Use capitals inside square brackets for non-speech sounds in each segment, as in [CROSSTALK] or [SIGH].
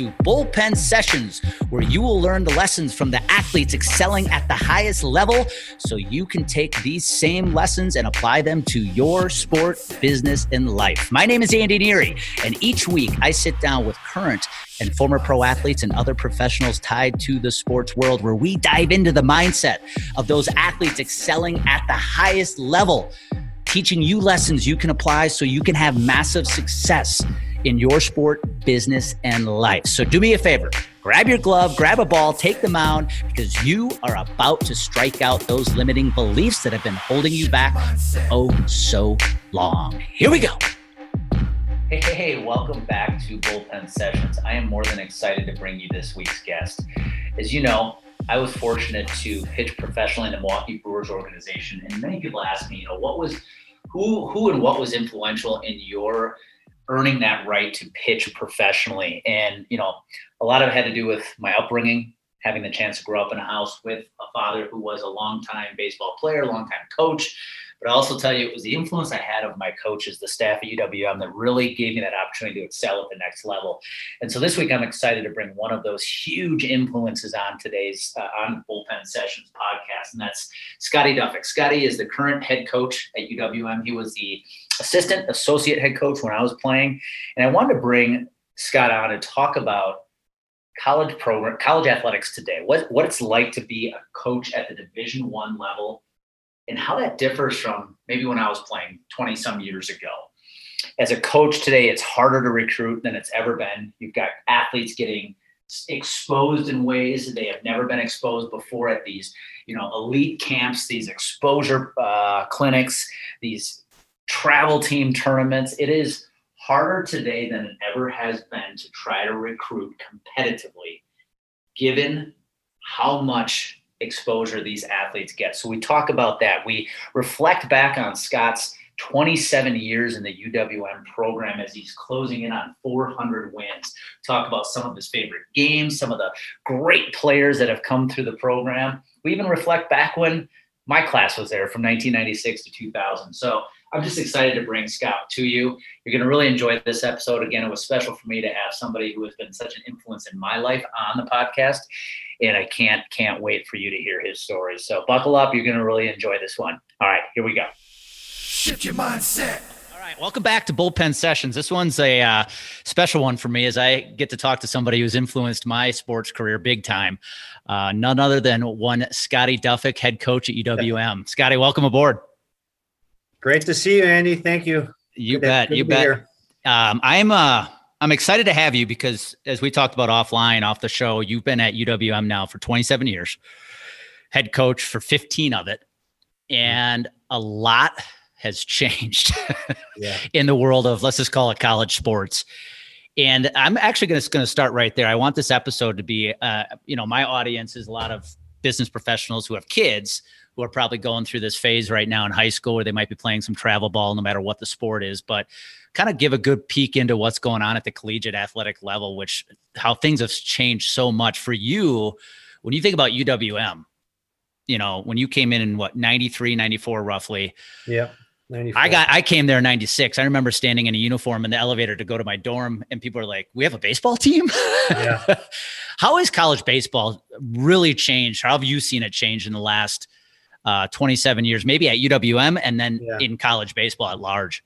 to Bullpen Sessions, where you will learn the lessons from the athletes excelling at the highest level so you can take these same lessons and apply them to your sport, business, and life. My name is Andy Neary, and each week I sit down with current and former pro athletes and other professionals tied to the sports world where we dive into the mindset of those athletes excelling at the highest level teaching you lessons you can apply so you can have massive success in your sport, business, and life. So do me a favor grab your glove, grab a ball, take the mound because you are about to strike out those limiting beliefs that have been holding you back oh so long. Here we go. Hey, hey, hey, welcome back to Bullpen Sessions. I am more than excited to bring you this week's guest. As you know, I was fortunate to pitch professionally in the Milwaukee Brewers organization, and many people ask me, you know, what was who who and what was influential in your earning that right to pitch professionally. And, you know, a lot of it had to do with my upbringing, having the chance to grow up in a house with a father who was a longtime baseball player, longtime coach, but I also tell you, it was the influence I had of my coaches, the staff at UWM, that really gave me that opportunity to excel at the next level. And so this week, I'm excited to bring one of those huge influences on today's uh, on Bullpen Sessions podcast, and that's Scotty Doffek. Scotty is the current head coach at UWM. He was the assistant associate head coach when I was playing, and I wanted to bring Scott on to talk about college program college athletics today what what it's like to be a coach at the division one level and how that differs from maybe when I was playing 20 some years ago. As a coach today, it's harder to recruit than it's ever been. You've got athletes getting exposed in ways they have never been exposed before at these, you know, elite camps, these exposure uh, clinics, these travel team tournaments. It is harder today than it ever has been to try to recruit competitively, given how much exposure these athletes get. So we talk about that. We reflect back on Scott's 27 years in the UWM program as he's closing in on 400 wins. Talk about some of his favorite games, some of the great players that have come through the program. We even reflect back when my class was there from 1996 to 2000. So I'm just excited to bring Scott to you. You're going to really enjoy this episode. Again, it was special for me to have somebody who has been such an influence in my life on the podcast and I can't can't wait for you to hear his story. So buckle up, you're going to really enjoy this one. All right, here we go. Shift your mindset. All right, welcome back to Bullpen Sessions. This one's a uh, special one for me as I get to talk to somebody who's influenced my sports career big time. Uh, none other than one Scotty Doffek, head coach at UWM. Scotty, welcome aboard. Great to see you, Andy. Thank you. You good bet. you bet. Um, I'm uh I'm excited to have you because, as we talked about offline, off the show, you've been at UWM now for 27 years, head coach for 15 of it, and a lot has [LAUGHS] changed yeah. in the world of let's just call it college sports. And I'm actually going to start right there. I want this episode to be, uh, you know, my audience is a lot of business professionals who have kids who are probably going through this phase right now in high school where they might be playing some travel ball, no matter what the sport is. But kind of give a good peek into what's going on at the collegiate athletic level, which how things have changed so much for you. When you think about UWM, you know, when you came in in what, 93, 94 roughly. Yeah. 94. I got I came there in 96. I remember standing in a uniform in the elevator to go to my dorm and people are like, "We have a baseball team?" Yeah. [LAUGHS] How has college baseball really changed? How have you seen it change in the last uh, 27 years, maybe at UWM and then yeah. in college baseball at large?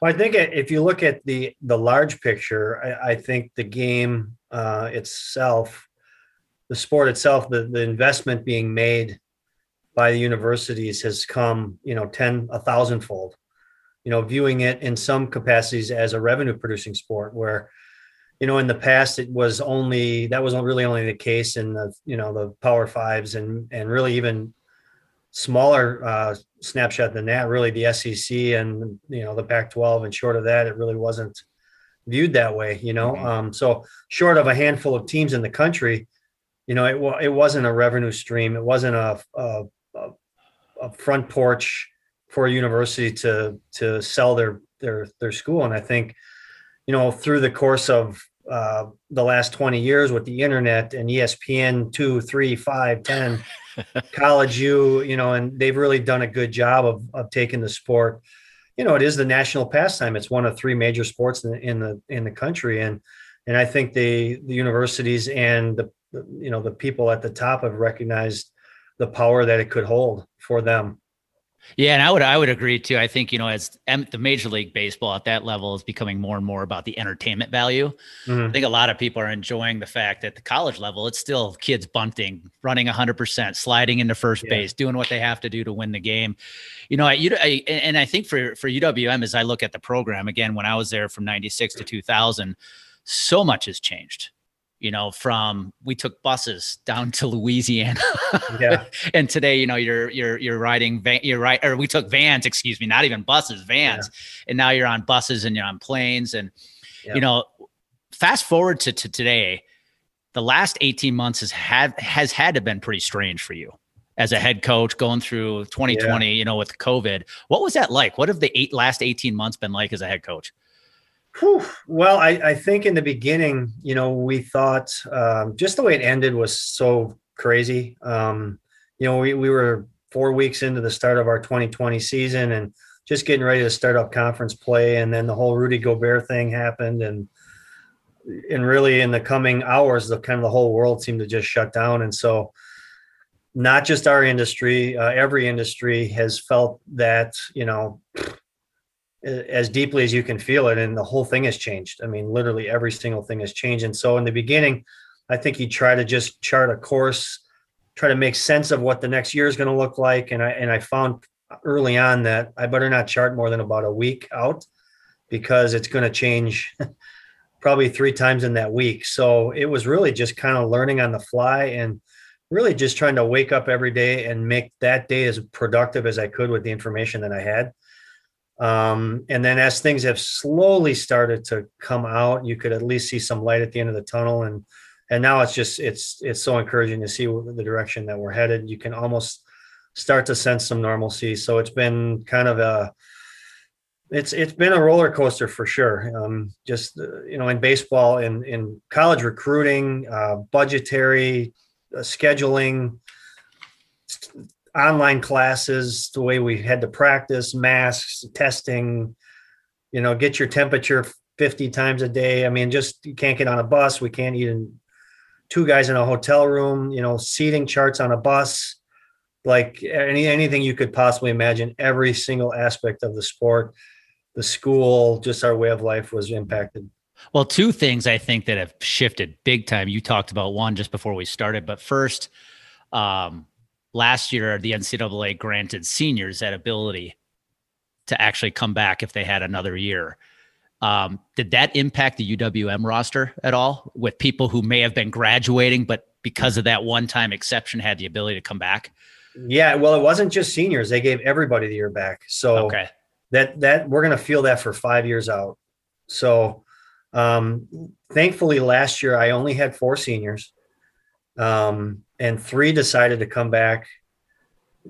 Well, I think if you look at the the large picture, I, I think the game uh, itself, the sport itself, the, the investment being made by the universities has come, you know, ten a thousandfold. You know, viewing it in some capacities as a revenue producing sport, where, you know, in the past it was only that was really only the case in the you know the Power Fives and and really even smaller uh, snapshot than that. Really, the SEC and you know the Pac-12, and short of that, it really wasn't viewed that way. You know, mm-hmm. um, so short of a handful of teams in the country, you know, it it wasn't a revenue stream. It wasn't a, a, a front porch for a university to to sell their their their school. And I think, you know, through the course of uh, the last 20 years with the internet and ESPN two, three, five, 10, college U, you know, and they've really done a good job of, of taking the sport. You know, it is the national pastime. It's one of three major sports in in the, in the country. And, and I think the the universities and the you know the people at the top have recognized the power that it could hold for them. Yeah, and I would I would agree too. I think you know as the Major League Baseball at that level is becoming more and more about the entertainment value. Mm-hmm. I think a lot of people are enjoying the fact that the college level it's still kids bunting, running 100%, sliding into first yeah. base, doing what they have to do to win the game. You know, I, I and I think for for UWM as I look at the program again when I was there from 96 to 2000, so much has changed you know, from we took buses down to Louisiana. yeah. [LAUGHS] and today, you know, you're you're you're riding van, you're right, or we took vans, excuse me, not even buses, vans. Yeah. And now you're on buses and you're on planes. And yeah. you know, fast forward to, to today, the last 18 months has had has had to been pretty strange for you as a head coach going through 2020, yeah. you know, with COVID. What was that like? What have the eight last 18 months been like as a head coach? Whew. Well, I, I, think in the beginning, you know, we thought um, just the way it ended was so crazy. Um, you know, we, we were four weeks into the start of our 2020 season and just getting ready to start up conference play. And then the whole Rudy Gobert thing happened. And, and really in the coming hours, the kind of the whole world seemed to just shut down. And so, not just our industry, uh, every industry has felt that, you know, as deeply as you can feel it and the whole thing has changed. I mean literally every single thing has changed. And so in the beginning i think you try to just chart a course try to make sense of what the next year is going to look like. And i and i found early on that i better not chart more than about a week out because it's going to change [LAUGHS] probably three times in that week. So it was really just kind of learning on the fly and really just trying to wake up every day and make that day as productive as i could with the information that i had um, and then as things have slowly started to come out, you could at least see some light at the end of the tunnel. And and now it's just it's it's so encouraging to see the direction that we're headed. You can almost start to sense some normalcy. So it's been kind of a it's it's been a roller coaster for sure. Um, just uh, you know, in baseball, in in college recruiting, uh, budgetary uh, scheduling, online classes, the way we had to practice, masks, testing, you know, get your temperature 50 times a day. I mean, just you can't get on a bus. We can't even two guys in a hotel room, you know, seating charts on a bus, like any anything you could possibly imagine. Every single aspect of the sport, the school, just our way of life was impacted. Well, two things I think that have shifted big time. You talked about one just before we started, but first, um, last year the NCAA granted seniors that ability to actually come back if they had another year. Um, did that impact the UWM roster at all with people who may have been graduating, but because of that one time exception had the ability to come back? Yeah, well, it wasn't just seniors; they gave everybody the year back. So okay. that that we're going to feel that for five years out. So um, thankfully, last year I only had four seniors. Um, and three decided to come back.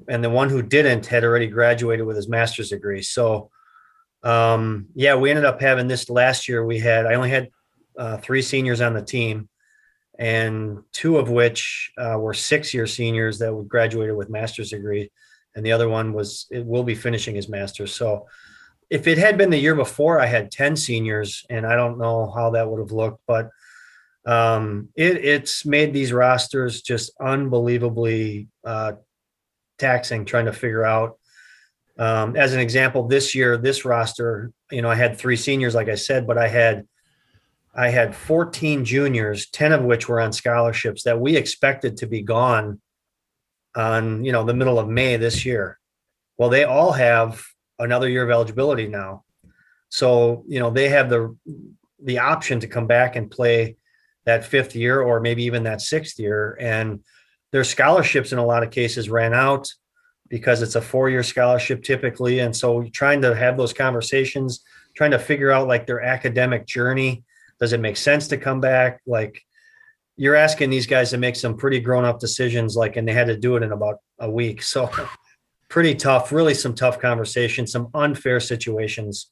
And the one who didn't had already graduated with his master's degree. So um, yeah we ended up having this last year. We had i only had uh, three seniors on the team and two of which uh, were six year seniors that would graduated with master's degree. And the other one was it will be finishing his master's. So if it had been the year before i had 10 seniors and i don't know how that would have looked but um, it, it's made these rosters just unbelievably uh, taxing trying to figure out. Um, as an example, this year, this roster, you know, I had three seniors, like I said, but I had I had 14 juniors, 10 of which were on scholarships that we expected to be gone on, you know, the middle of May this year. Well, they all have another year of eligibility now. So, you know, they have the the option to come back and play that fifth year or maybe even that sixth year. And their scholarships in a lot of cases ran out because it's a four year scholarship typically. And so trying to have those conversations, trying to figure out like their academic journey. Does it make sense to come back? Like you're asking these guys to make some pretty grown up decisions, like, and they had to do it in about a week. So [LAUGHS] pretty tough, really some tough conversations, some unfair situations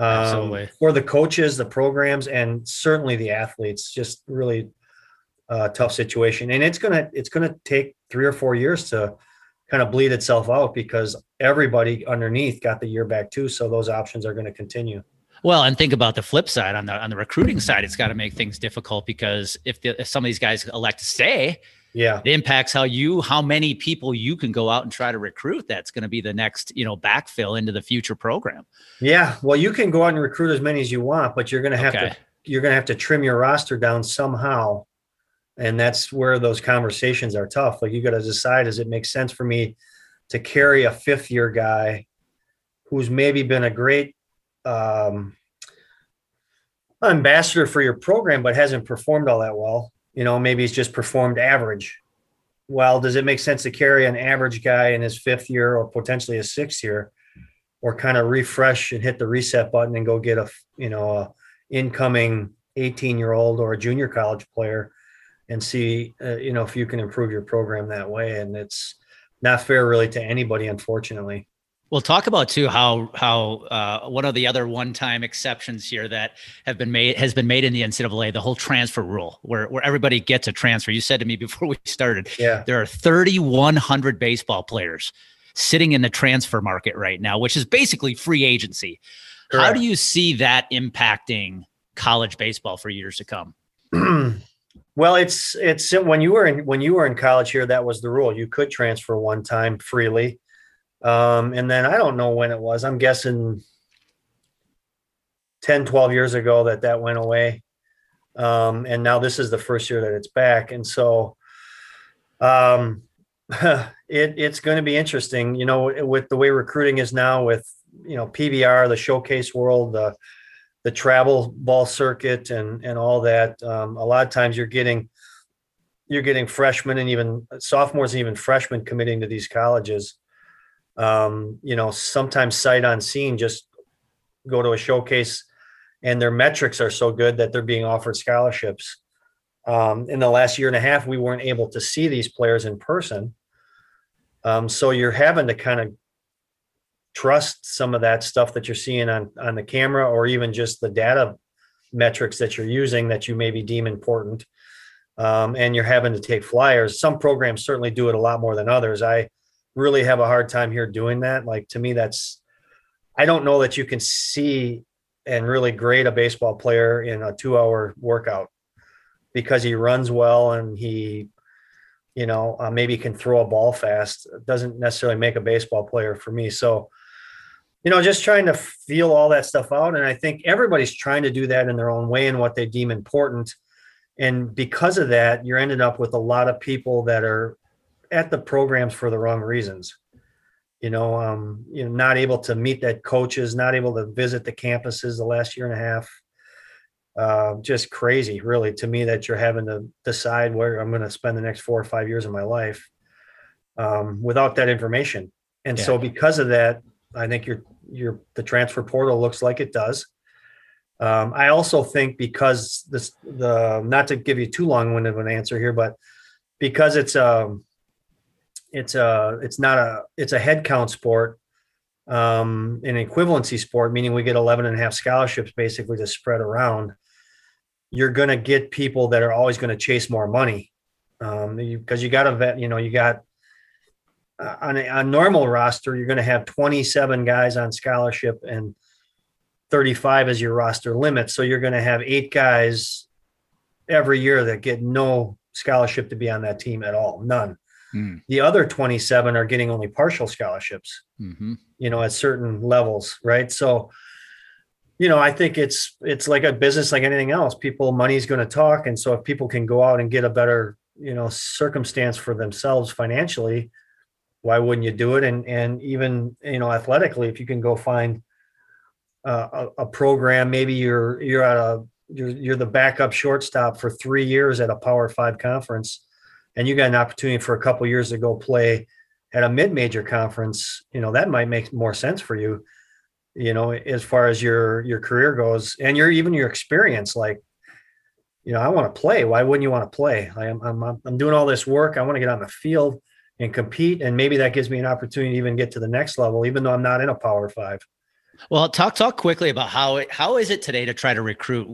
um, for the coaches, the programs, and certainly the athletes. Just really uh, tough situation, and it's gonna it's gonna take three or four years to kind of bleed itself out because everybody underneath got the year back too. So those options are going to continue. Well, and think about the flip side on the on the recruiting side. It's got to make things difficult because if, the, if some of these guys elect to stay, yeah, it impacts how you how many people you can go out and try to recruit. That's going to be the next you know backfill into the future program. Yeah, well, you can go out and recruit as many as you want, but you're going to have okay. to you're going to have to trim your roster down somehow, and that's where those conversations are tough. Like you got to decide: does it make sense for me to carry a fifth year guy who's maybe been a great um, ambassador for your program, but hasn't performed all that well. You know, maybe he's just performed average. Well, does it make sense to carry an average guy in his fifth year or potentially his sixth year, or kind of refresh and hit the reset button and go get a you know a incoming 18 year old or a junior college player and see uh, you know if you can improve your program that way and it's not fair really to anybody unfortunately We'll talk about too how how uh, one of the other one-time exceptions here that have been made has been made in the NCAA, the whole transfer rule, where where everybody gets a transfer. You said to me [LAUGHS] before we started, yeah, there are 3,100 baseball players sitting in the transfer market right now, which is basically free agency. Correct. How do you see that impacting college baseball for years to come? [CLEARS THROAT] well, it's it's when you were in when you were in college here, that was the rule. You could transfer one time freely um, and then I don't know when it was. I'm guessing 10, 12 years ago that that went away. Um, and now this is the first year that it's back. And so um, [LAUGHS] it, it's going to be interesting, you know, with the way recruiting is now with, you know, PBR, the showcase world, the, the travel ball circuit and, and all that. Um, a lot of times you're getting, you're getting freshmen and even sophomores and even freshmen committing to these colleges um, you know, sometimes sight unseen, just go to a showcase and their metrics are so good that they're being offered scholarships. Um, in the last year and a half, we weren't able to see these players in person. Um, so you're having to kind of trust some of that stuff that you're seeing on, on the camera or even just the data metrics that you're using that you maybe deem important. Um, and you're having to take flyers. Some programs certainly do it a lot more than others. I really have a hard time here doing that. Like to me, that's I don't know that you can see and really grade a baseball player in a two hour workout because he runs well and he, you know, uh, maybe can throw a ball fast. It doesn't necessarily make a baseball player for me. So, you know, just trying to feel all that stuff out. And I think everybody's trying to do that in their own way and what they deem important. And because of that, you're ended up with a lot of people that are at the programs for the wrong reasons. You know, um, you know, not able to meet that coaches, not able to visit the campuses the last year and a half. Uh, just crazy, really, to me that you're having to decide where I'm going to spend the next four or five years of my life um, without that information. And yeah. so, because of that, I think your your the transfer portal looks like it does. Um, I also think because this the not to give you too long-winded of an answer here, but because it's um it's a it's not a it's a head count sport um an equivalency sport meaning we get 11 and a half scholarships basically to spread around. You're going to get people that are always going to chase more money um because you, you got a vet you know you got uh, on a, a normal roster you're going to have 27 guys on scholarship and 35 as your roster limit. So you're going to have eight guys every year that get no scholarship to be on that team at all none Mm. The other 27 are getting only partial scholarships, mm-hmm. you know, at certain levels, right? So, you know, I think it's it's like a business like anything else. People, money is going to talk, and so if people can go out and get a better, you know, circumstance for themselves financially, why wouldn't you do it? And and even you know, athletically, if you can go find uh, a, a program, maybe you're you're at a you're you're the backup shortstop for three years at a Power Five conference and you got an opportunity for a couple years to go play at a mid-major conference, you know, that might make more sense for you, you know, as far as your your career goes and your even your experience. Like, you know, I want to play. Why wouldn't you want to play? I am I'm I'm doing all this work. I want to get on the field and compete, and maybe that gives me an opportunity to even get to the next level, even though I'm not in a Power Five. Well, talk talk quickly about how it, how is it today to try to recruit?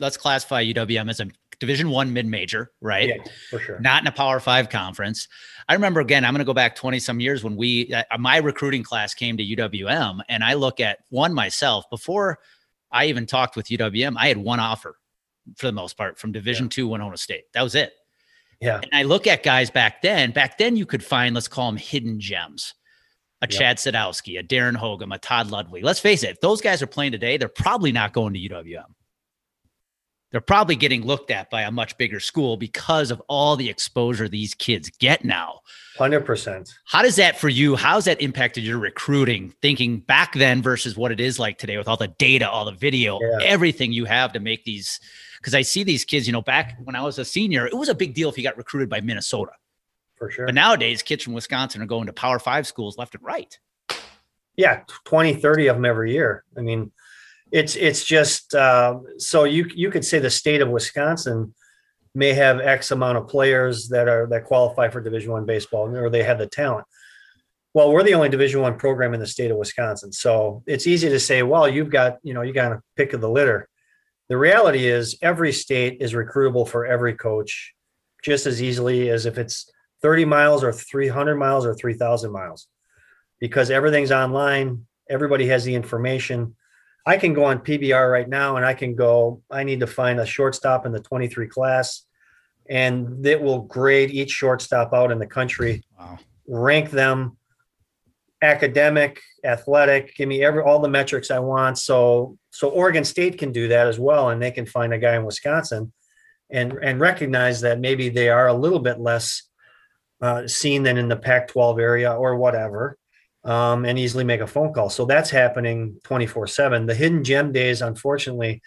let's classify UWM as a Division One mid major, right? Yeah, for sure. Not in a Power Five conference. I remember again. I'm going to go back 20 some years when we uh, my recruiting class came to UWM, and I look at one myself before I even talked with UWM. I had one offer for the most part from Division yeah. Two Winona State. That was it. Yeah. And I look at guys back then. Back then, you could find let's call them hidden gems. A yep. Chad Sadowski, a Darren Hogum, a Todd Ludwig. Let's face it, if those guys are playing today, they're probably not going to UWM they're probably getting looked at by a much bigger school because of all the exposure these kids get now. 100%. How does that for you? How's that impacted your recruiting thinking back then versus what it is like today with all the data, all the video, yeah. everything you have to make these? Because I see these kids, you know, back when I was a senior, it was a big deal if you got recruited by Minnesota. For sure. But nowadays, kids from Wisconsin are going to Power Five schools left and right. Yeah, 20, 30 of them every year. I mean, it's it's just uh, so you you could say the state of Wisconsin may have X amount of players that are that qualify for Division One baseball, or they have the talent. Well, we're the only Division One program in the state of Wisconsin, so it's easy to say, well, you've got you know you got a pick of the litter. The reality is, every state is recruitable for every coach just as easily as if it's 30 miles or 300 miles or 3,000 miles, because everything's online. Everybody has the information I can go on PBR right now and I can go, I need to find a shortstop in the 23 class, and it will grade each shortstop out in the country, wow. rank them academic, athletic, give me every all the metrics I want. So so Oregon State can do that as well, and they can find a guy in Wisconsin and and recognize that maybe they are a little bit less uh, seen than in the Pac-12 area or whatever um, and easily make a phone call. So that's happening 24 7. The hidden gem days, unfortunately,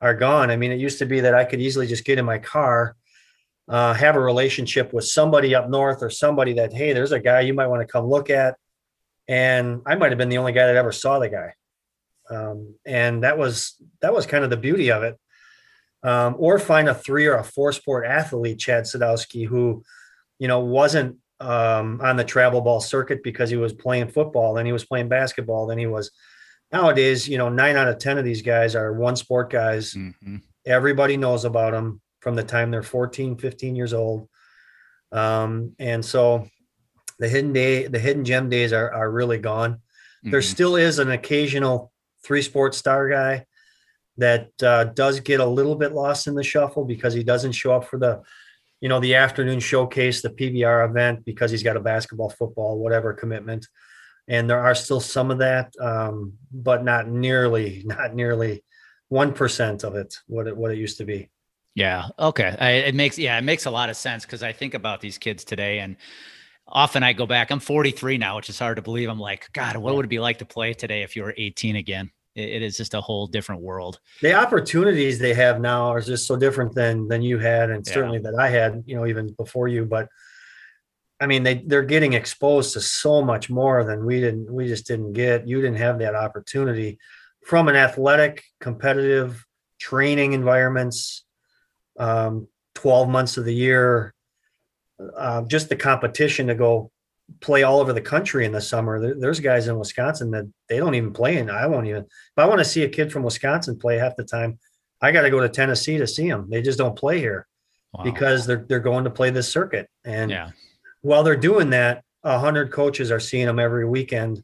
are gone. I mean, it used to be that I could easily just get in my car, uh, have a relationship with somebody up north or somebody that, hey, there's a guy you might want to come look at. And I might have been the only guy that ever saw the guy. Um, and that was that was kind of the beauty of it. Um, or find a three or a four sport athlete, Chad Sadowski, who, you know, wasn't um, on the travel ball circuit because he was playing football, then he was playing basketball, then he was. Nowadays, you know, nine out of ten of these guys are one sport guys. Mm-hmm. Everybody knows about them from the time they're 14, 15 years old. Um, and so the hidden day, the hidden gem days are, are really gone. Mm-hmm. There still is an occasional three sport star guy that uh, does get a little bit lost in the shuffle because he doesn't show up for the you know, the afternoon showcase, the PBR event, because he's got a basketball, football, whatever commitment. And there are still some of that, um, but not nearly, [LAUGHS] not nearly one percent of it what it what it used to be. Yeah. Okay. I, it makes yeah, it makes a lot of sense because I think about these kids today, and often I go back. I'm 43 now, which is hard to believe. I'm like, God, what would it be like to play today if you were 18 again? It is just a whole different world. The opportunities they have now are just so different than than you had, and yeah. certainly that I had, you know, even before you. But I mean, they they're getting exposed to so much more than we didn't. We just didn't get. You didn't have that opportunity from an athletic, competitive training environments. Um, Twelve months of the year, uh, just the competition to go play all over the country in the summer. there's guys in Wisconsin that they don't even play in. I won't even. If I want to see a kid from Wisconsin play half the time, I got to go to Tennessee to see them. They just don't play here wow. because they're they're going to play this circuit. And yeah. while they're doing that, a hundred coaches are seeing them every weekend.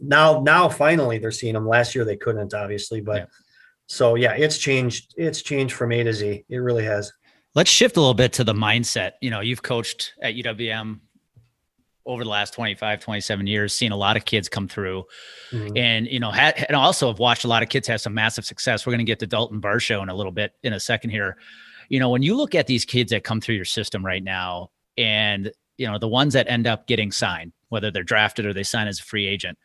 Now, now finally they're seeing them. Last year they couldn't, obviously, but yeah. so yeah, it's changed. It's changed from A to Z. It really has. Let's shift a little bit to the mindset. You know, you've coached at UWM over the last 25 27 years seen a lot of kids come through. Mm-hmm. and you know ha- and also have watched a lot of kids have some massive success. We're going to get to dalton varsho in a little bit in a second here. You know when you look at these kids that come through your system right now and you know the ones that end up getting signed whether they're drafted or they sign as a free agent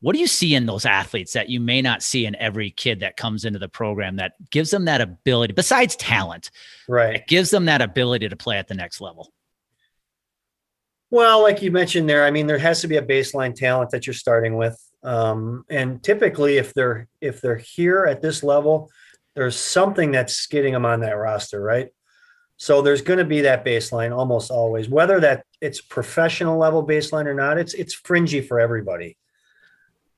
what do you see in those athletes that you may not see in every kid that comes into the program that gives them that ability besides talent right. It gives them that ability to play at the next level well, like you mentioned there, I mean, there has to be a baseline talent that you're starting with, um, and typically, if they're if they're here at this level, there's something that's getting them on that roster, right? So there's going to be that baseline almost always, whether that it's professional level baseline or not. It's it's fringy for everybody,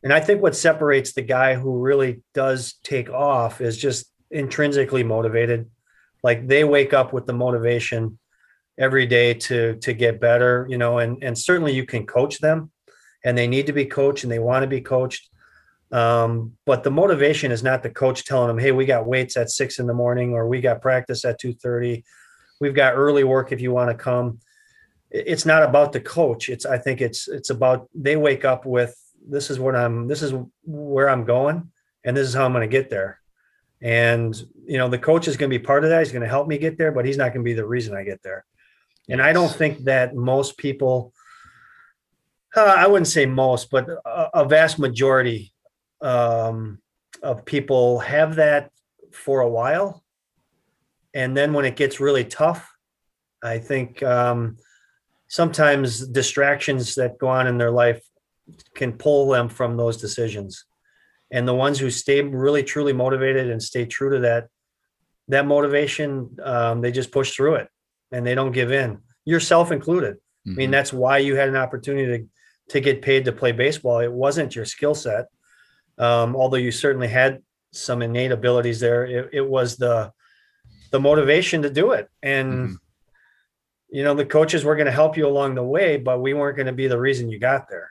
and I think what separates the guy who really does take off is just intrinsically motivated. Like they wake up with the motivation every day to to get better you know and and certainly you can coach them and they need to be coached and they want to be coached Um, but the motivation is not the coach telling them, "Hey, we got weights at six in the morning, or we got practice at two thirty. We've got early work if you want to come." It's not about the coach. It's I think it's it's about they wake up with this is what I'm this is where I'm going, and this is how I'm going to get there. And you know, the coach is going to be part of that. He's going to help me get there, but he's not going to be the reason I get there. And I don't think that most people, uh, I wouldn't say most, but a, a vast majority um, of people have that for a while. And then when it gets really tough, I think um, sometimes distractions that go on in their life can pull them from those decisions. And the ones who stay really truly motivated and stay true to that that motivation, um, they just push through it and they don't give in, yourself included. Mm-hmm. I mean, mm-hmm. that's why you had an opportunity to to get paid to play baseball. It wasn't your skill set, um, although you certainly had some innate abilities there. It, it, was the the motivation to do it, and mm-hmm. you know the coaches were going to help you along the way, but we weren't going to be the reason you got there.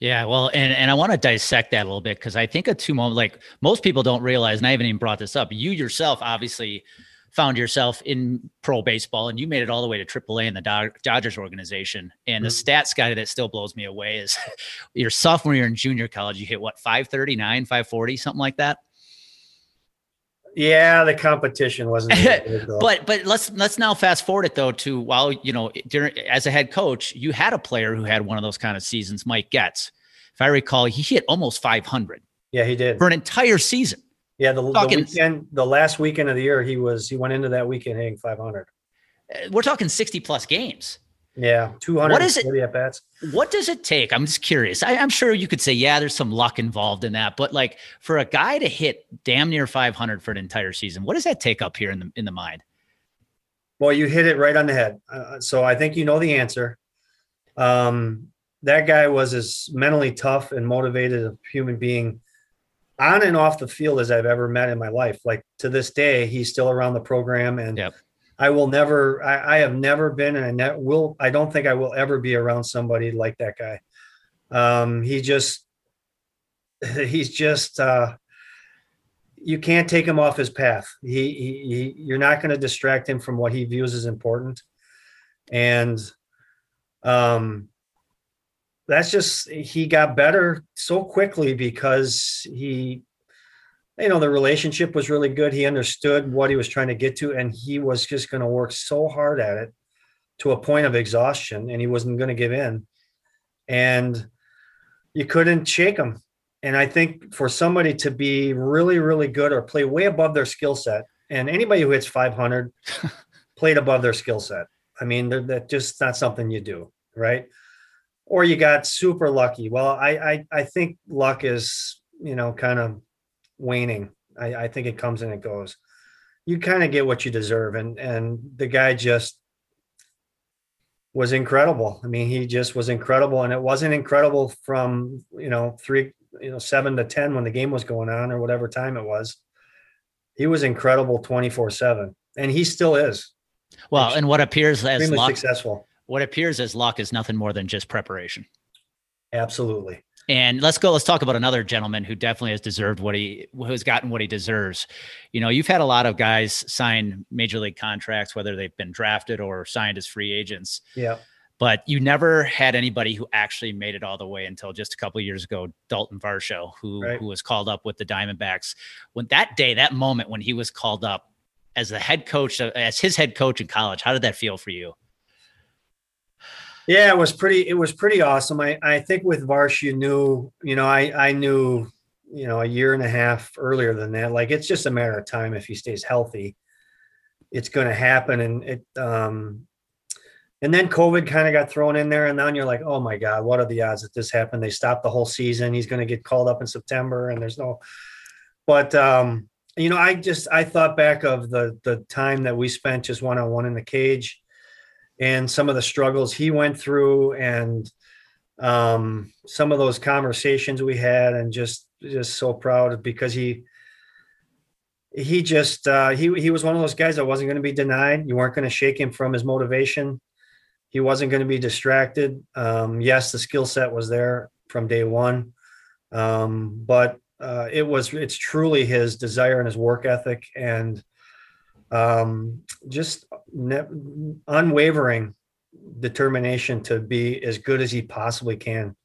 Yeah, well, and and I want to dissect that a little bit because I think a two moment like most people don't realize, and I haven't even brought this up. You yourself obviously found yourself in pro baseball and you made it all the way to AAA in the Dodgers organization. And mm-hmm. the stats guy that still blows me away is [LAUGHS] your sophomore year in junior college, you hit what 539, 540, something like that. Yeah, the competition wasn't. [LAUGHS] but but let's let's now fast forward it though to while you know during as a head coach, you had a player who had one of those kind of seasons, Mike Getz. If I recall, he hit almost 500. Yeah, he did for an entire season. Yeah, the, the weekend, the last weekend of the year, he was he went into that weekend hitting 500. Uh, we're talking 60 plus games. Yeah, 200 what is it, at bats. What does it take? I'm just curious. I, am sure you could say, yeah, there's some luck involved in that, but like for a guy to hit damn near 500 for an entire season, what does that take up here in the in the mind? Well, you hit it right on the head. Uh, so I think you know the answer. Um, that guy was as mentally tough and motivated a human being on and off the field as I've ever met in my life. Like to this day, he's still around the program, and yep. I will never. I, I, have never been, and I ne- will. I don't think I will ever be around somebody like that guy. Um, he just, [SIGHS] he's just. Uh, you can't take him off his path. He, he, he you're not going to distract him from what he views as important, and um, that's just he got better so quickly because he you know the relationship was really good. He understood what he was trying to get to and he was just going to work so hard at it to a point of exhaustion and he wasn't going to give in. And you couldn't shake him. And i think for somebody to be really really good or play way above their skill set and anybody who hits 500 [LAUGHS] played above their skill set. I mean that just not something you do right or you got super lucky. Well, I I, I think luck is you know kind of waning. I, I think it comes and it goes. You kind of get what you deserve, and and the guy just was incredible. I mean, he just was incredible, and it wasn't incredible from you know three you know seven to ten when the game was going on or whatever time it was. He was incredible twenty four seven, and he still is. Well, and what appears as luck, successful what appears as luck is nothing more than just preparation. Absolutely. And let's go. Let's talk about another gentleman who definitely has deserved what he who's gotten what he deserves. You know, you've had a lot of guys sign major league contracts, whether they've been drafted or signed as free agents. Yeah. But you never had anybody who actually made it all the way until just a couple years ago, Dalton Varsho, who right. who was called up with the Diamondbacks. When that day, that moment when he was called up as the head coach, as his head coach in college, how did that feel for you? Yeah, it was pretty. It was pretty awesome. I I think with Varsh, you knew, you know, I I knew, you know, a year and a half earlier than that. Like it's just a matter of time if he stays healthy, it's going to happen. And it, um, and then COVID kind of got thrown in there, and then you're like, oh my god, what are the odds that this happened? They stopped the whole season. He's going to get called up in September, and there's no. But um, you know, I just I thought back of the the time that we spent just one on one in the cage and some of the struggles he went through and um, some of those conversations we had and just just so proud because he he just uh, he he was one of those guys that wasn't going to be denied. You weren't going to shake him from his motivation. He wasn't going to be distracted. Um, yes, the skill set was there from day one, Um, but uh, it was it's truly his desire and his work ethic and um, just ne- unwavering determination to be as good as he possibly can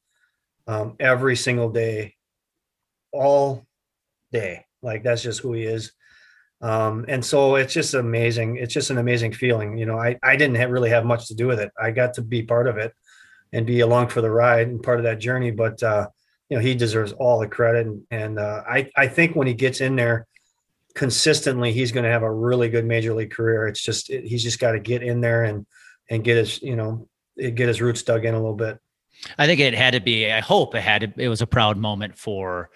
um, every single day, all day. Like that's just who he is. Um, and so it's just amazing. It's just an amazing feeling. You know, I, I didn't have, really have much to do with it. I got to be part of it and be along for the ride and part of that journey. But, uh, you know, he deserves all the credit. And, and uh, I, I think when he gets in there consistently, he's going to have a really good major league career. It's just, it, he's just got to get in there and, and get his, you know, get his roots dug in a little bit. I think it had to be, I hope it had to, it was a proud moment for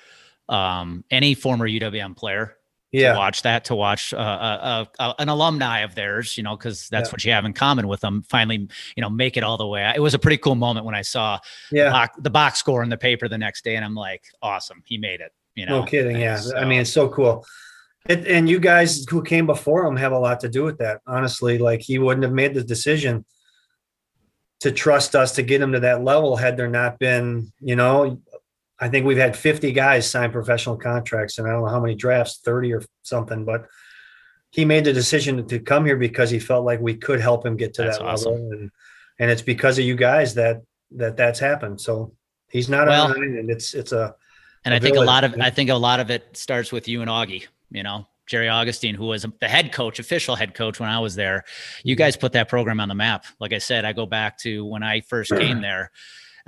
um, any former UWM player yeah. to watch that, to watch uh, uh, uh, an alumni of theirs, you know, because that's yeah. what you have in common with them. Finally, you know, make it all the way. It was a pretty cool moment when I saw yeah. the, box, the box score in the paper the next day, and I'm like, awesome, he made it. You know, no kidding. And yeah, so, I mean, it's so cool. It, and you guys who came before him have a lot to do with that. Honestly, like he wouldn't have made the decision to trust us to get him to that level had there not been, you know, I think we've had 50 guys sign professional contracts, and I don't know how many drafts, 30 or something, but he made the decision to come here because he felt like we could help him get to that's that awesome. level, and and it's because of you guys that that that's happened. So he's not well, and it's it's a. And a I think village. a lot of I think a lot of it starts with you and Augie. You know, Jerry Augustine, who was the head coach, official head coach when I was there. You mm-hmm. guys put that program on the map. Like I said, I go back to when I first came [CLEARS THROAT] there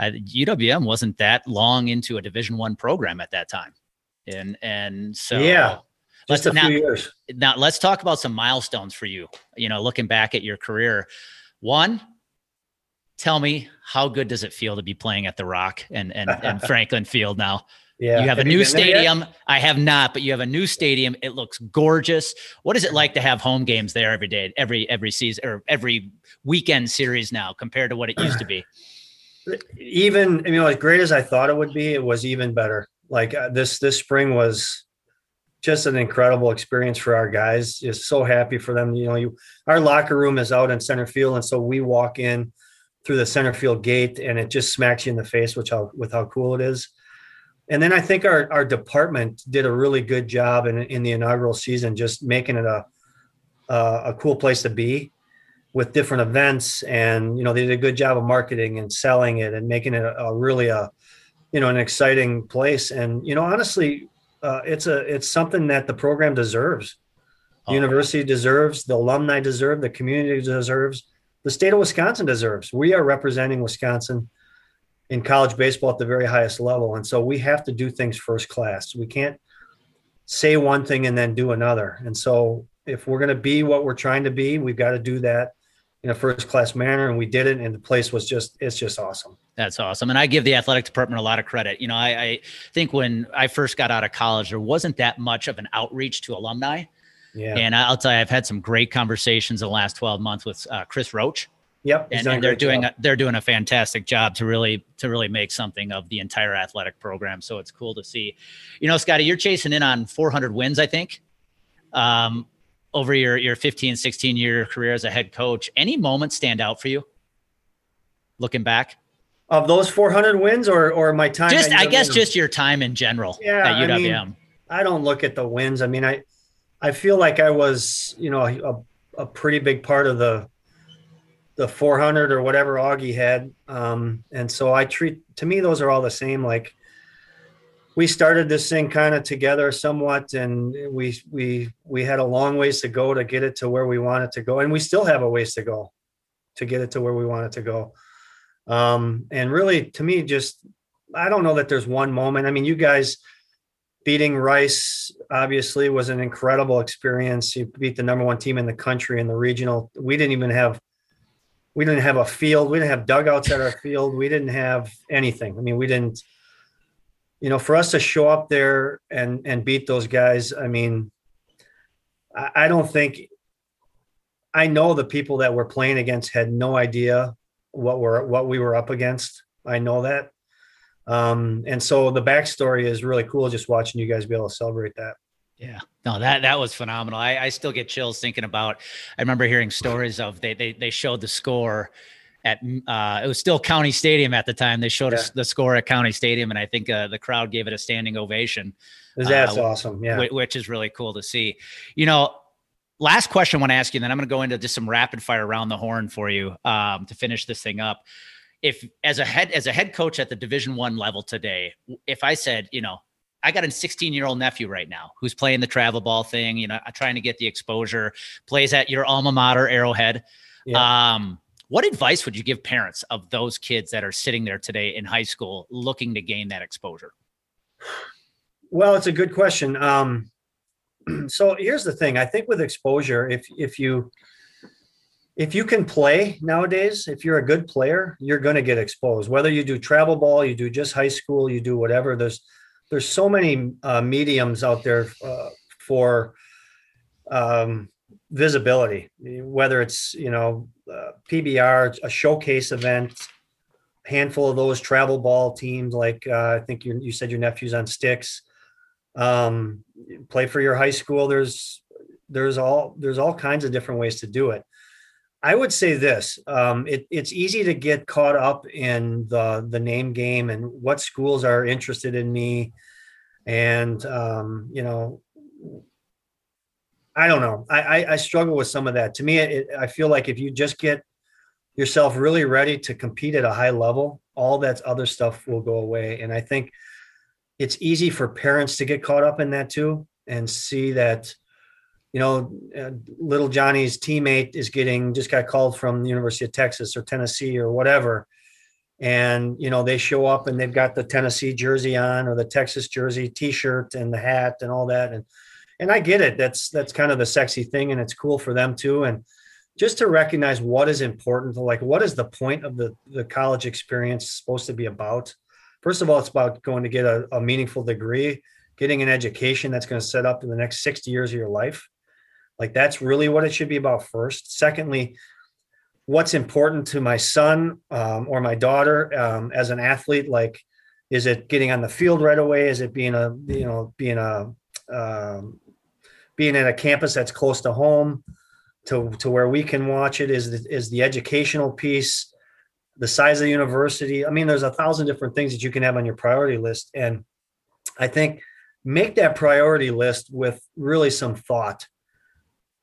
uh, UWM wasn't that long into a Division One program at that time, and and so yeah. Just a now, few years. Now let's talk about some milestones for you. You know, looking back at your career, one, tell me how good does it feel to be playing at the Rock and and, and [LAUGHS] Franklin Field now? Yeah. You have, have a new stadium. I have not, but you have a new stadium. It looks gorgeous. What is it like to have home games there every day, every every season or every weekend series now compared to what it used to be? [CLEARS THROAT] even you know as great as I thought it would be, it was even better. Like uh, this this spring was just an incredible experience for our guys. Just so happy for them. You know, you our locker room is out in center field, and so we walk in through the center field gate, and it just smacks you in the face, which how with how cool it is. And then I think our our department did a really good job in in the inaugural season, just making it a a, a cool place to be with different events. And you know they did a good job of marketing and selling it and making it a, a really a you know an exciting place. And you know honestly uh, it's a it's something that the program deserves. The oh. university deserves the alumni deserve the community deserves the state of wisconsin deserves. We are representing wisconsin in college baseball at the very highest level. And so we have to do things first class. We can't say one thing and then do another. And so if we're going to be what we're trying to be we've got to do that in a first class manner. And we did it and the place was just it's just awesome. That's awesome. And i give the athletic department a lot of credit. You know I, I, think when i first got out of college there wasn't that much of an outreach to alumni. Yeah. And i'll tell you i've had some great conversations in the last 12 months with uh, chris roach Yep, and, and they're doing a, they're doing a fantastic job to really to really make something of the entire athletic program. So it's cool to see. You know, Scotty, you're chasing in on 400 wins, I think. Um, over your your 15 16 year career as a head coach any moments stand out for you looking back of those 400 wins or or my time just i guess just your time in general yeah, at uwm I, mean, I, don't look at the wins i mean i i feel like i was you know a, a pretty big part of the the 400 or whatever augie had. Um and so i treat to me those are all the same. Like we started this thing kind of together somewhat and we we we had a long ways to go to get it to where we want it to go and we still have a ways to go to get it to where we want it to go. Um and really to me just i don't know that there's one moment. I mean you guys beating rice obviously was an incredible experience. You beat the number one team in the country in the regional. We didn't even have we didn't have a field we didn't have dugouts at our field we didn't have anything i mean we didn't you know, for us to show up there and and beat those guys, I mean, I, I don't think I know the people that we're playing against had no idea what we're what we were up against. I know that. Um, and so the backstory is really cool just watching you guys be able to celebrate that. Yeah, no, that that was phenomenal. I, I still get chills thinking about. I remember hearing stories of they they they showed the score at uh, it was still County Stadium at the time. They showed yeah. us the score at County Stadium, and I think uh, the crowd gave it a standing ovation. That's uh, awesome, yeah. Which is really cool to see. You know, last question I want to ask you, and then I'm going to go into just some rapid fire around the horn for you um, to finish this thing up. If as a head as a head coach at the Division One level today, if I said, you know, I got a 16 year old nephew right now who's playing the travel ball thing, you know, trying to get the exposure, plays at your alma mater, Arrowhead. Yeah. Um, what advice would you give parents of those kids that are sitting there today in high school looking to gain that exposure? Well, it's a good question. Um, [CLEARS THROAT] so here's the thing. I think with exposure, if if you if you can play nowadays, if you're a good player, you're going to get exposed. Whether you do travel ball, you do just high school, you do whatever. There's there's so many uh, mediums out there uh, for um, visibility, whether it's you know uh, PBR, a showcase event, handful of those travel ball teams. Like uh, I think you, you said your nephew's on sticks. Um, play for your high school. There's there's all there's all kinds of different ways to do it. I would say this: um, it, it's easy to get caught up in the the name game and what schools are interested in me, and um, you know, I don't know. I, I, I struggle with some of that. To me, it, I feel like if you just get yourself really ready to compete at a high level, all that other stuff will go away. And I think it's easy for parents to get caught up in that too and see that you know, uh, little Johnny's teammate is getting just got called from the University of Texas or Tennessee or whatever. And, you know, they show up and they've got the Tennessee jersey on or the Texas jersey t-shirt and the hat and all that. And, and I get it. That's, that's kind of the sexy thing and it's cool for them too. And just to recognize what is important like, what is the point of the, the college experience supposed to be about? First of all, it's about going to get a, a meaningful degree, getting an education that's going to set up in the next 60 years of your life like that's really what it should be about first. Secondly, what's important to my son um, or my daughter um, as an athlete? Like, is it getting on the field right away? Is it being a you know being a um, being at a campus that's close to home to to where we can watch it? Is the, is the educational piece? the size of the university. I mean, there's a thousand different things that you can have on your priority list. And I think make that priority list with really some thought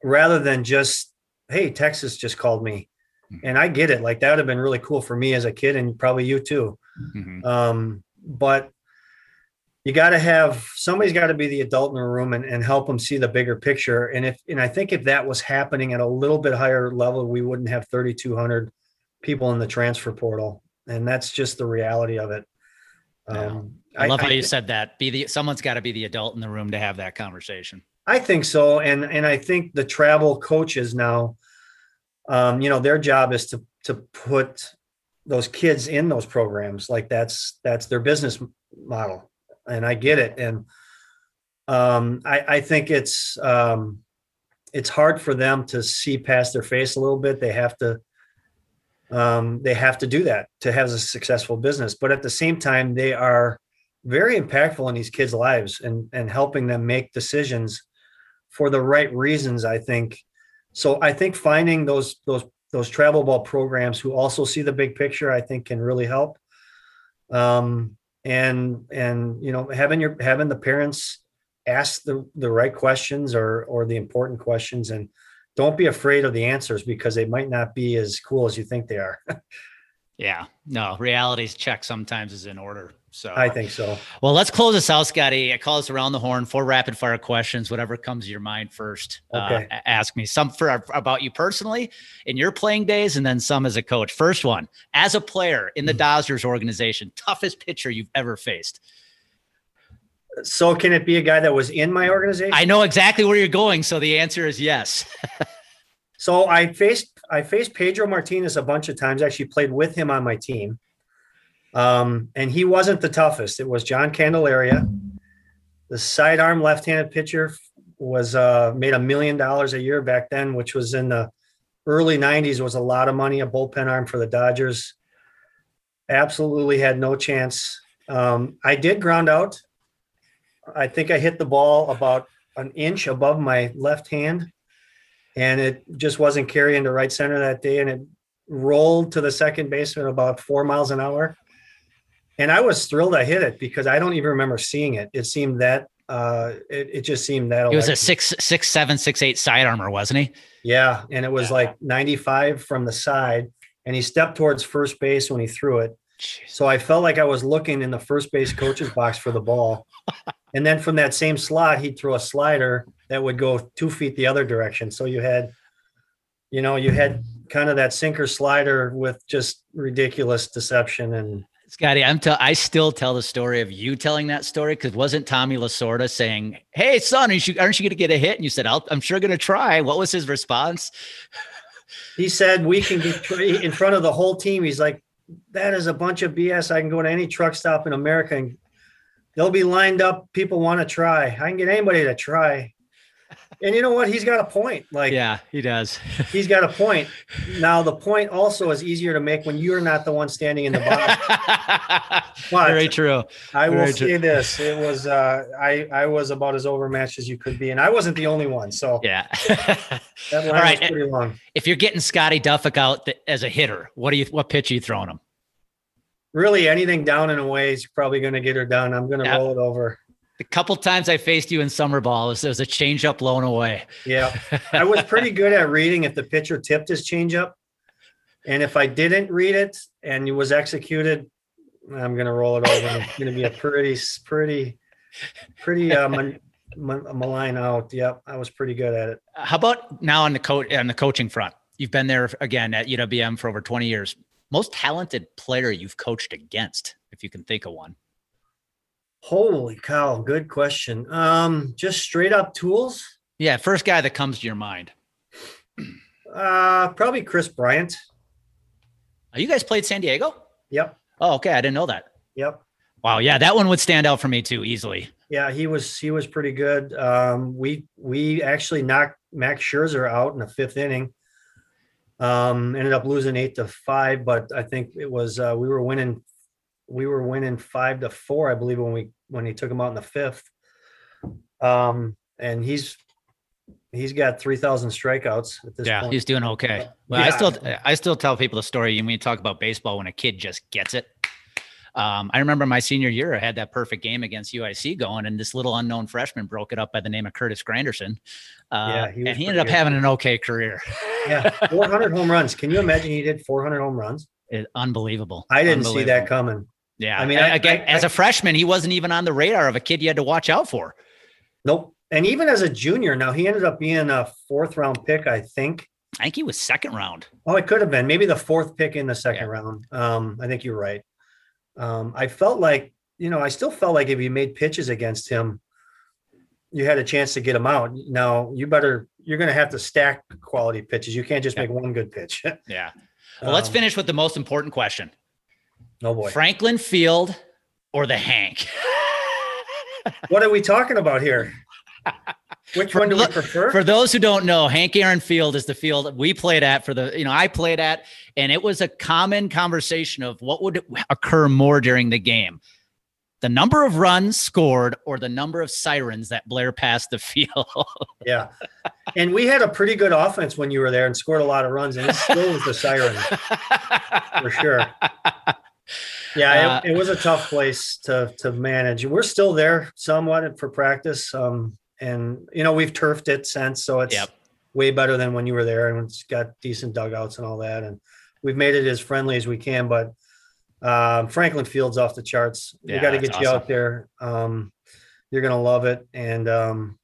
rather than just, hey, Texas just called me. Mm-hmm. And I get it. Like that would have been really cool for me as a kid and probably you too. Mm-hmm. Um, but you got to have somebody's got to be the adult in the room and, and help them see the bigger picture. And if and I think if that was happening at a little bit higher level, we wouldn't have 3,200 people in the transfer portal, and that's just the reality of it. Um, I love I, how you I, said that. Be the someone's got to be the adult in the room to have that conversation. I think so, and and I think the travel coaches now, um, you know, their job is to to put those kids in those programs. Like that's that's their business model, and I get it. And um, I, I think it's um, it's hard for them to see past their face a little bit. They have to um, they have to do that to have a successful business. But at the same time, they are very impactful in these kids' lives and and helping them make decisions for the right reasons i think. So i think finding those those those travel ball programs who also see the big picture i think can really help. Um and and you know having your having the parents ask the the right questions or or the important questions and don't be afraid of the answers because they might not be as cool as you think they are. [LAUGHS] Yeah. No reality's check sometimes is in order so I think so. Well, let's close this out, Scotty. I call us around the horn, four rapid fire questions, whatever comes to your mind first. Uh, okay. Uh, ask me some for about you personally in your playing days, and then some as a coach. First one, as a player in the mm-hmm. Dodgers organization, toughest pitcher you've ever faced. So can it be a guy that was in my organization? I know exactly where you're going, so the answer is yes. [LAUGHS] so I faced I faced Pedro Martinez a bunch of times. Actually, played with him on my team. Um, and he wasn't the toughest. It was John Candelaria. The sidearm left-handed pitcher was uh, made a million dollars a year back then, which was in the early 90s was a lot of money, a bullpen arm for the Dodgers. Absolutely had no chance. Um, I did ground out. I think I hit the ball about an inch above my left hand, and it just wasn't carrying to right center that day. And it rolled to the second baseman about four miles an hour. And I was thrilled I hit it because I don't even remember seeing it. It seemed that uh, it, it just seemed that it was a six six seven six eight side armor, wasn't he? Yeah, and it was yeah. like 95 from the side, and he stepped towards first base when he threw it. Jeez. So I felt like I was looking in the first base coach's box for the ball. [LAUGHS] And then from that same slot, he'd throw a slider that would go two feet the other direction. So you had, you know, you had kind of that sinker slider with just ridiculous deception and Scotty, I'm tell I still tell the story of you telling that story because wasn't Tommy Lasorda saying, "Hey, son, aren't you, you going to get a hit?" And you said, i am sure going to try." What was his response? He said, "We can get in front of the whole team." He's like, "That is a bunch of BS. I can go to any truck stop in America and they'll be lined up. People want to try. I can get anybody to try." And you know what? He's got a point. Like, yeah, he does. [LAUGHS] he's got a point. Now, the point also is easier to make when you're not the one standing in the box. [LAUGHS] Very true. I Very will true. say this: it was uh, I I was about as overmatched as you could be, and I wasn't the only one. So yeah, [LAUGHS] that line All right. was pretty long. If you're getting Scotty Doffek out as a hitter, what do you what pitch are you throwing him? Really, anything down and away is probably going to get her done. I'm going to yep. roll it over. The couple times I faced you in summer ball, it was, a changeup blown away. Yeah, I was pretty good at reading if the pitcher tipped his changeup, and if I didn't read it and it was executed, I'm going to roll it over. It's going to be a pretty, pretty, pretty uh, man, malign out. Yep, I was pretty good at it. How about now on the coach on the coaching front? You've been there again at UWM for over 20 years. Most talented player you've coached against, if you can think of one. Holy cow, good question. Um, just straight up tools. Yeah, first guy that comes to your mind. Uh, probably Kris Bryant. Oh, you guys played San Diego? Yep. Oh, okay. I didn't know that. Yep. Wow. Yeah, that one would stand out for me too, easily. Yeah, he was he was pretty good. Um, we we actually knocked Max Scherzer out in the fifth inning. Um, ended up losing eight to five, but I think it was uh, we were winning we were winning five to four, I believe, when we when he took him out in the fifth. Um, and he's he's got three thousand strikeouts at this yeah, point. he's doing okay. Well, yeah. I still I still tell people the story when we talk about baseball when a kid just gets it. Um, I remember my senior year, I had that perfect game against UIC going, and this little unknown freshman broke it up by the name of Curtis Granderson. Uh, yeah, he and he ended up good. having an okay career. yeah, 400 home runs. Can you imagine he did 400 home runs? [LAUGHS] It, unbelievable. I didn't unbelievable. see that coming. Yeah. I mean, I, again, I, as a freshman, he wasn't even on the radar of a kid you had to watch out for. Nope. And even as a junior, now he ended up being a fourth round pick, I think. I think he was second round. Oh, it could have been maybe the fourth pick in the second yeah. round. Um, I think you're right. Um, I felt like, you know, I still felt like if you made pitches against him, you had a chance to get him out. Now you better, you're going to have to stack quality pitches. You can't just yeah. make one good pitch. [LAUGHS] yeah. Well, um, let's finish with the most important question. Oh boy. Franklin Field or the Hank? [LAUGHS] what are we talking about here? Which for, one do we prefer? For those who don't know, Hank Aaron Field is the field we played at for the, you know, I played at, and it was a common conversation of what would occur more during the game the number of runs scored or the number of sirens that blare past the [LAUGHS] field. yeah. And we had a pretty good offense when you were there and scored a lot of runs, and it still was the sirens [LAUGHS] for sure. Yeah, uh, it, it, was a tough place to to manage. We're still there somewhat for practice, um, and you know we've turfed it since, so it's yep. way better than when you were there, and it's got decent dugouts and all that, and we've made it as friendly as we can. But um, Franklin Field's off the charts. Yeah, we got to get you awesome. out there. Um, you're gonna love it, and um,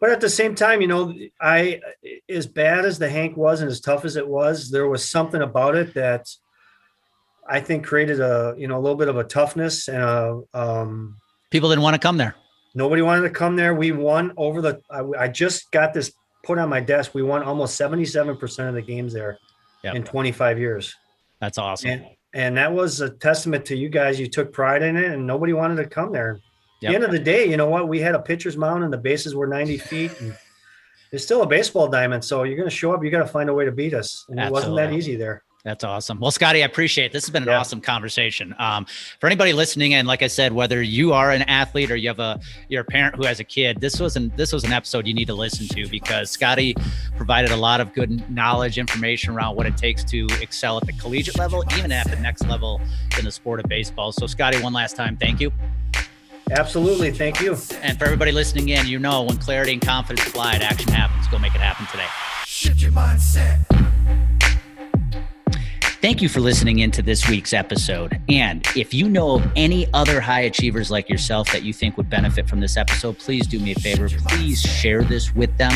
but at the same time, you know, I as bad as the Hank was and as tough as it was, there was something about it that I think created a you know a little bit of a toughness and a um, people didn't want to come there. Nobody wanted to come there. We won over the. I, I just got this put on my desk. We won almost seventy seven percent of the games there yep. in twenty five years. That's awesome. And, and, that was a testament to you guys. You took pride in it, and nobody wanted to come there. Yep. At the end of the day, you know what? We had a pitcher's mound, and the bases were ninety [LAUGHS] feet. And it's still a baseball diamond, so you're going to show up. You got to find a way to beat us, and Absolutely. it wasn't that easy there. That's awesome. Well, Scotty, I appreciate it. This has been an yeah. awesome conversation. Um, for anybody listening, and like I said, whether you are an athlete or you have a you're a parent who has a kid, this was an this was an episode you need to listen to because Scotty provided a lot of good knowledge, information around what it takes to excel at the collegiate level, even at the next level in the sport of baseball. So, Scotty, one last time, thank you. Absolutely, thank you. And for everybody listening in, you know when clarity and confidence fly, action happens. Go make it happen today. Shift your mindset. Thank you for listening into this week's episode. And if you know of any other high achievers like yourself that you think would benefit from this episode, please do me a favor. Please share this with them.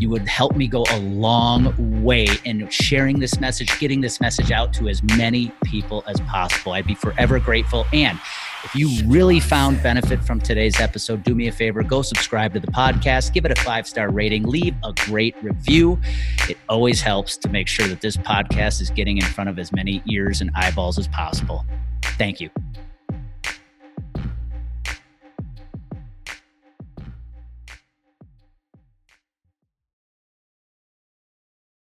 You would help me go a long way in sharing this message, getting this message out to as many people as possible. I'd be forever grateful. And if you really found benefit from today's episode, do me a favor go subscribe to the podcast, give it a five star rating, leave a great review. It always helps to make sure that this podcast is getting in front of as many ears and eyeballs as possible. Thank you.